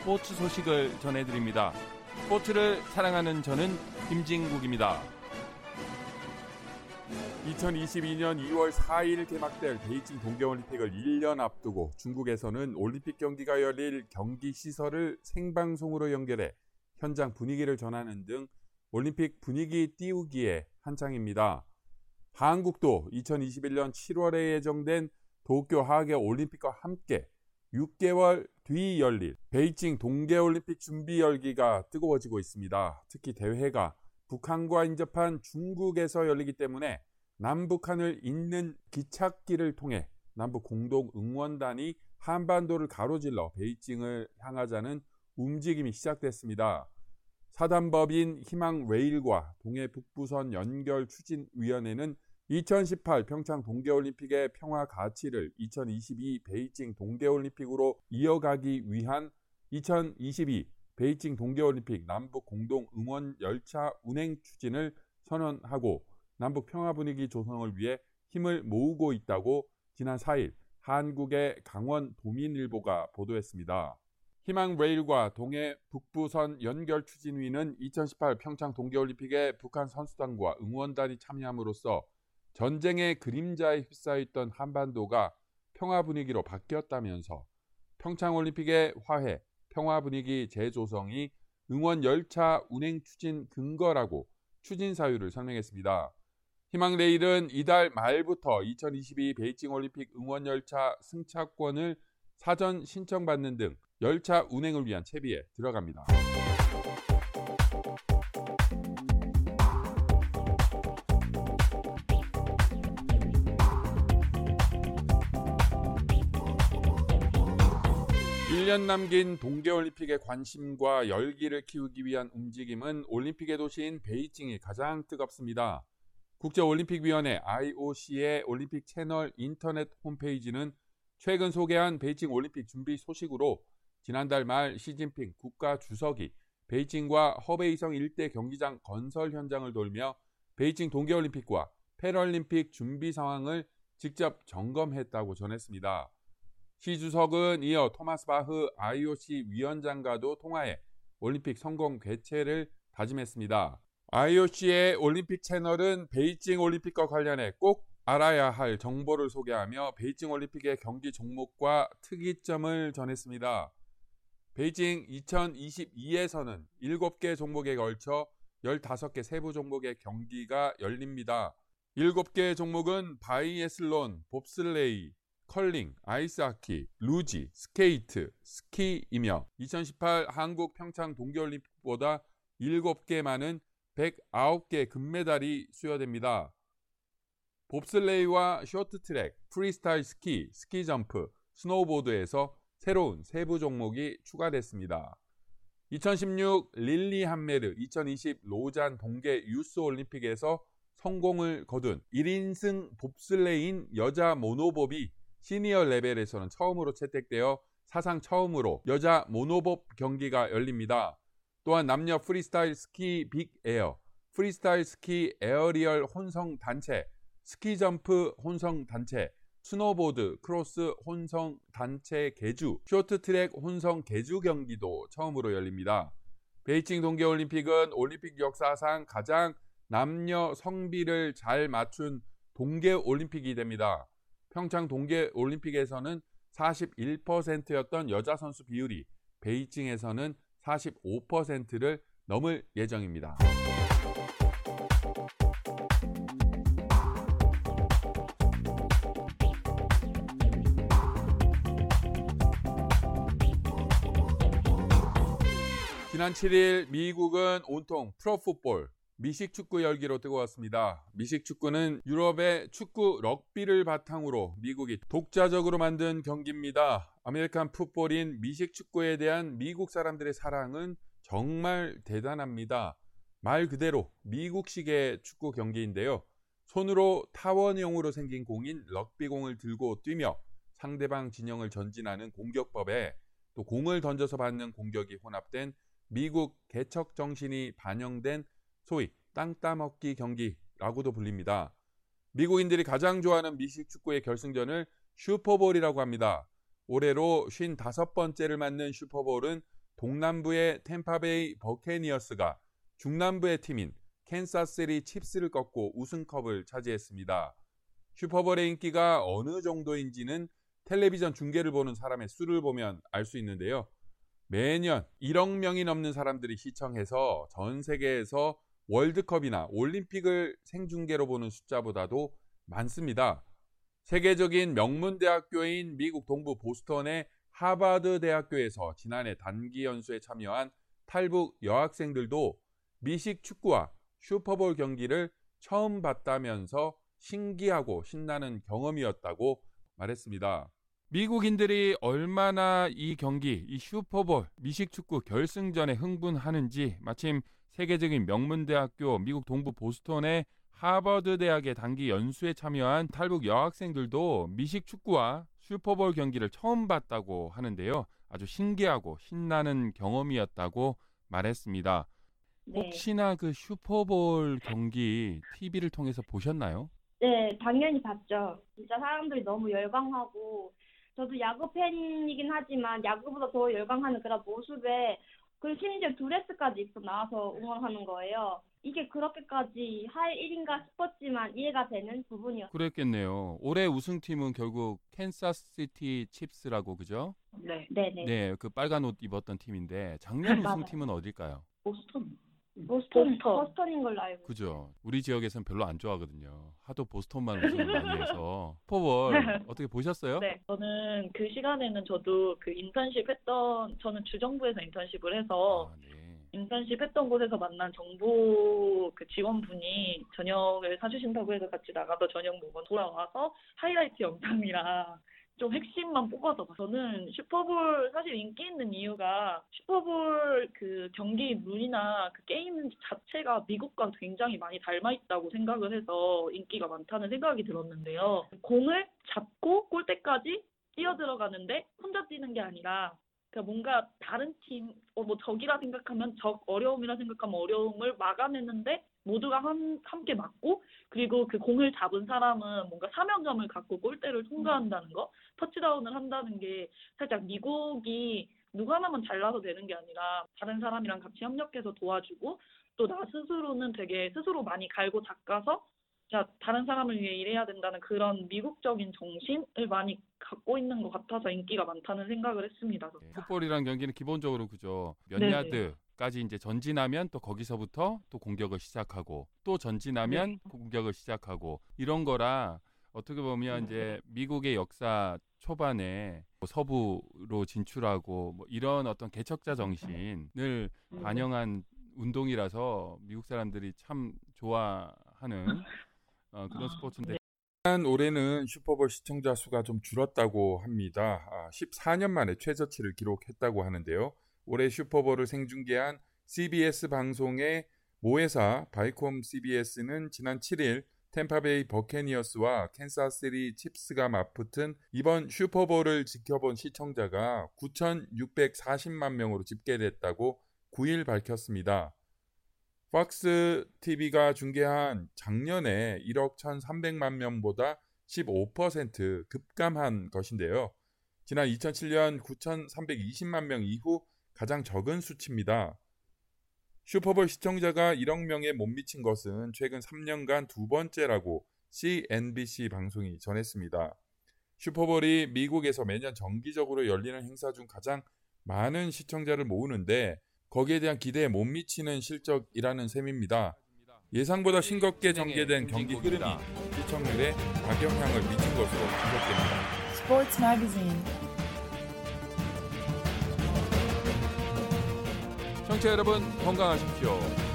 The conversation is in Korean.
스포츠 소식을 전해드립니다. 스포츠를 사랑하는 저는 김진국입니다. 2022년 2월 4일 개막될 베이징 동계올림픽을 1년 앞두고 중국에서는 올림픽 경기가 열릴 경기 시설을 생방송으로 연결해 현장 분위기를 전하는 등 올림픽 분위기 띄우기에 한창입니다. 한국도 2021년 7월에 예정된 도쿄 하계 올림픽과 함께 6개월 뒤 열릴 베이징 동계올림픽 준비 열기가 뜨거워지고 있습니다. 특히 대회가 북한과 인접한 중국에서 열리기 때문에 남북한을 잇는 기찻길을 통해 남북 공동 응원단이 한반도를 가로질러 베이징을 향하자는 움직임이 시작됐습니다. 사단법인 희망 레일과 동해 북부선 연결 추진위원회는 2018 평창 동계올림픽의 평화 가치를 2022 베이징 동계올림픽으로 이어가기 위한 2022 베이징 동계올림픽 남북 공동 응원 열차 운행 추진을 선언하고 남북 평화 분위기 조성을 위해 힘을 모으고 있다고 지난 4일 한국의 강원 도민일보가 보도했습니다. 희망 레일과 동해 북부선 연결 추진위는 2018 평창 동계올림픽에 북한 선수단과 응원단이 참여함으로써 전쟁의 그림자에 휩싸였던 한반도가 평화 분위기로 바뀌었다면서 평창올림픽의 화해, 평화 분위기 재조성이 응원 열차 운행 추진 근거라고 추진 사유를 설명했습니다. 희망레일은 이달 말부터 2022 베이징 올림픽 응원 열차 승차권을 사전 신청받는 등 열차 운행을 위한 채비에 들어갑니다. 1년 남긴 동계올림픽의 관심과 열기를 키우기 위한 움직임은 올림픽의 도시인 베이징이 가장 뜨겁습니다. 국제올림픽위원회 IOC의 올림픽 채널 인터넷 홈페이지는 최근 소개한 베이징 올림픽 준비 소식으로 지난달 말 시진핑 국가 주석이 베이징과 허베이성 일대 경기장 건설 현장을 돌며 베이징 동계올림픽과 패럴림픽 준비 상황을 직접 점검했다고 전했습니다. 시 주석은 이어 토마스 바흐 IOC 위원장과도 통화해 올림픽 성공 개최를 다짐했습니다. IOC의 올림픽 채널은 베이징 올림픽과 관련해 꼭 알아야 할 정보를 소개하며 베이징 올림픽의 경기 종목과 특이점을 전했습니다. 베이징 2022에서는 7개 종목에 걸쳐 15개 세부 종목의 경기가 열립니다. 7개 종목은 바이애슬론, 봅슬레이, 컬링, 아이스하키, 루지, 스케이트, 스키이며 2018 한국 평창 동계올림픽보다 7개 많은 109개 금메달이 수여됩니다. 봅슬레이와 쇼트트랙, 프리스타일 스키, 스키 점프, 스노우보드에서 새로운 세부 종목이 추가됐습니다. 2016 릴레함메르, 2020 로잔 동계 유스 올림픽에서 성공을 거둔 1인승 봅슬레이인 여자 모노봅이 시니어 레벨에서는 처음으로 채택되어 사상 처음으로 여자 모노봅 경기가 열립니다. 또한 남녀 프리스타일 스키 빅 에어, 프리스타일 스키 에어리얼 혼성 단체, 스키 점프 혼성 단체, 스노보드 크로스 혼성 단체 계주, 쇼트트랙 혼성 계주 경기도 처음으로 열립니다. 베이징 동계올림픽은 올림픽 역사상 가장 남녀 성비를 잘 맞춘 동계올림픽이 됩니다. 평창 동계 올림픽에서는 41%였던 여자 선수 비율이 베이징에서는 45%를 넘을 예정입니다. 지난 7일 미국은 온통 프로풋볼 미식 축구 열기로 뜨거웠습니다. 미식 축구는 유럽의 축구 럭비를 바탕으로 미국이 독자적으로 만든 경기입니다. American football인 미식 축구에 대한 미국 사람들의 사랑은 정말 대단합니다. 말 그대로 미국식의 축구 경기인데요. 손으로 타원형으로 생긴 공인 럭비공을 들고 뛰며 상대방 진영을 전진하는 공격법에 또 공을 던져서 받는 공격이 혼합된 미국 개척 정신이 반영된 소위 땅 따먹기 경기라고도 불립니다. 미국인들이 가장 좋아하는 미식 축구의 결승전을 슈퍼볼이라고 합니다. 올해로 55번째를 맞는 슈퍼볼은 동남부의 템파베이 버캐니어스가 중남부의 팀인 캔사스시티 칩스를 꺾고 우승컵을 차지했습니다. 슈퍼볼의 인기가 어느 정도인지는 텔레비전 중계를 보는 사람의 수를 보면 알 수 있는데요. 매년 1억 명이 넘는 사람들이 시청해서 전 세계에서 월드컵이나 올림픽을 생중계로 보는 숫자보다도 많습니다. 세계적인 명문대학교인 미국 동부 보스턴의 하버드 대학교에서 지난해 단기 연수에 참여한 탈북 여학생들도 미식 축구와 슈퍼볼 경기를 처음 봤다면서 신기하고 신나는 경험이었다고 말했습니다. 미국인들이 얼마나 이 경기, 이 슈퍼볼, 미식축구 결승전에 흥분하는지 마침 세계적인 명문대학교 미국 동부 보스턴의 하버드 대학의 단기 연수에 참여한 탈북 여학생들도 미식 축구와 슈퍼볼 경기를 처음 봤다고 하는데요. 아주 신기하고 신나는 경험이었다고 말했습니다. 네. 혹시나 그 슈퍼볼 경기 TV를 통해서 보셨나요? 네, 당연히 봤죠. 진짜 사람들이 너무 열광하고, 저도 야구 팬이긴 하지만, 야구보다 더 열광하는 그런 모습에, 그리고 심지어 드레스까지 입고 나와서 응원하는 거예요. 이게 그렇게까지 할 일인가 싶었지만 이해가 되는 부분이었어요. 그랬겠네요. 올해 우승팀은 결국 캔사스시티 칩스라고 그죠? 네. 네네. 네, 그 빨간 옷 입었던 팀인데 작년. 우승팀은 어딜까요? 보스턴. 보스턴, 보스턴. 보스턴인 걸로 알고. 그죠. 우리 지역에서는 별로 안 좋아하거든요. 하도 보스턴만 우승을 많이 해서. 슈퍼볼 어떻게 보셨어요? 네. 저는 그 시간에는 저도 그 인턴십 했던, 저는 주정부에서 인턴십을 해서 아, 네. 인턴십 했던 곳에서 만난 정보 그 지원분이 저녁을 사주신다고 해서 같이 나가서 저녁 먹고 돌아와서 하이라이트 영상이랑 좀 핵심만 뽑아서 봐. 저는 슈퍼볼 사실 인기 있는 이유가 슈퍼볼 그 경기 룰이나 그 게임 자체가 미국과 굉장히 많이 닮아 있다고 생각을 해서 인기가 많다는 생각이 들었는데요. 공을 잡고 골대까지 뛰어 들어가는데 혼자 뛰는 게 아니라 그러니까 뭔가 다른 팀, 어, 뭐 적이라 생각하면 적, 어려움이라 생각하면 어려움을 막아내는데 모두가 한, 함께 막고 그리고 그 공을 잡은 사람은 뭔가 사명감을 갖고 골대를 통과한다는 거, 터치다운을 한다는 게 살짝 미국이 누구 하나만 잘나서 되는 게 아니라 다른 사람이랑 같이 협력해서 도와주고 또 나 스스로는 되게 스스로 많이 갈고 닦아서 자, 다른 사람을 위해 일해야 된다는 그런 미국적인 정신을 많이 갖고 있는 것 같아서 인기가 많다는 생각을 했습니다. 네, 풋볼이란 경기는 기본적으로 그죠. 몇 네네. 야드 까지 이제 전진하면 또 거기서부터 또 공격을 시작하고 또 전진하면 네. 공격을 시작하고 이런 거라 어떻게 보면 음. 이제 미국의 역사 초반에 뭐 서부로 진출하고 뭐 이런 어떤 개척자 정신을 음. 반영한 운동이라서 미국 사람들이 참 좋아하는 어, 그런 아, 스포츠인데 네. 한 올해는 슈퍼볼 시청자 수가 좀 줄었다고 합니다. 아, 14년 만에 최저치를 기록했다고 하는데요. 올해 슈퍼볼을 생중계한 CBS 방송의 모회사 바이콤 CBS는 지난 7일 템파베이 버캐니어스와 캔사스시티 칩스가 맞붙은 이번 슈퍼볼을 지켜본 시청자가 9,640만 명으로 집계됐다고 9일 밝혔습니다. 팍스 TV가 중계한 작년에 1억 1,300만 명보다 15% 급감한 것인데요. 지난 2007년 9,320만 명 이후 가장 적은 수치입니다. 슈퍼볼 시청자가 1억 명에 못 미친 것은 최근 3년간 두 번째라고 CNBC 방송이 전했습니다. 슈퍼볼이 미국에서 매년 정기적으로 열리는 행사 중 가장 많은 시청자를 모으는데 거기에 대한 기대에 못 미치는 실적이라는 셈입니다. 예상보다 싱겁게 전개된 경기 흐름이 시청률에 악영향을 미친 것으로 분석됩니다. Sports Magazine. 청취자 여러분 건강하십시오.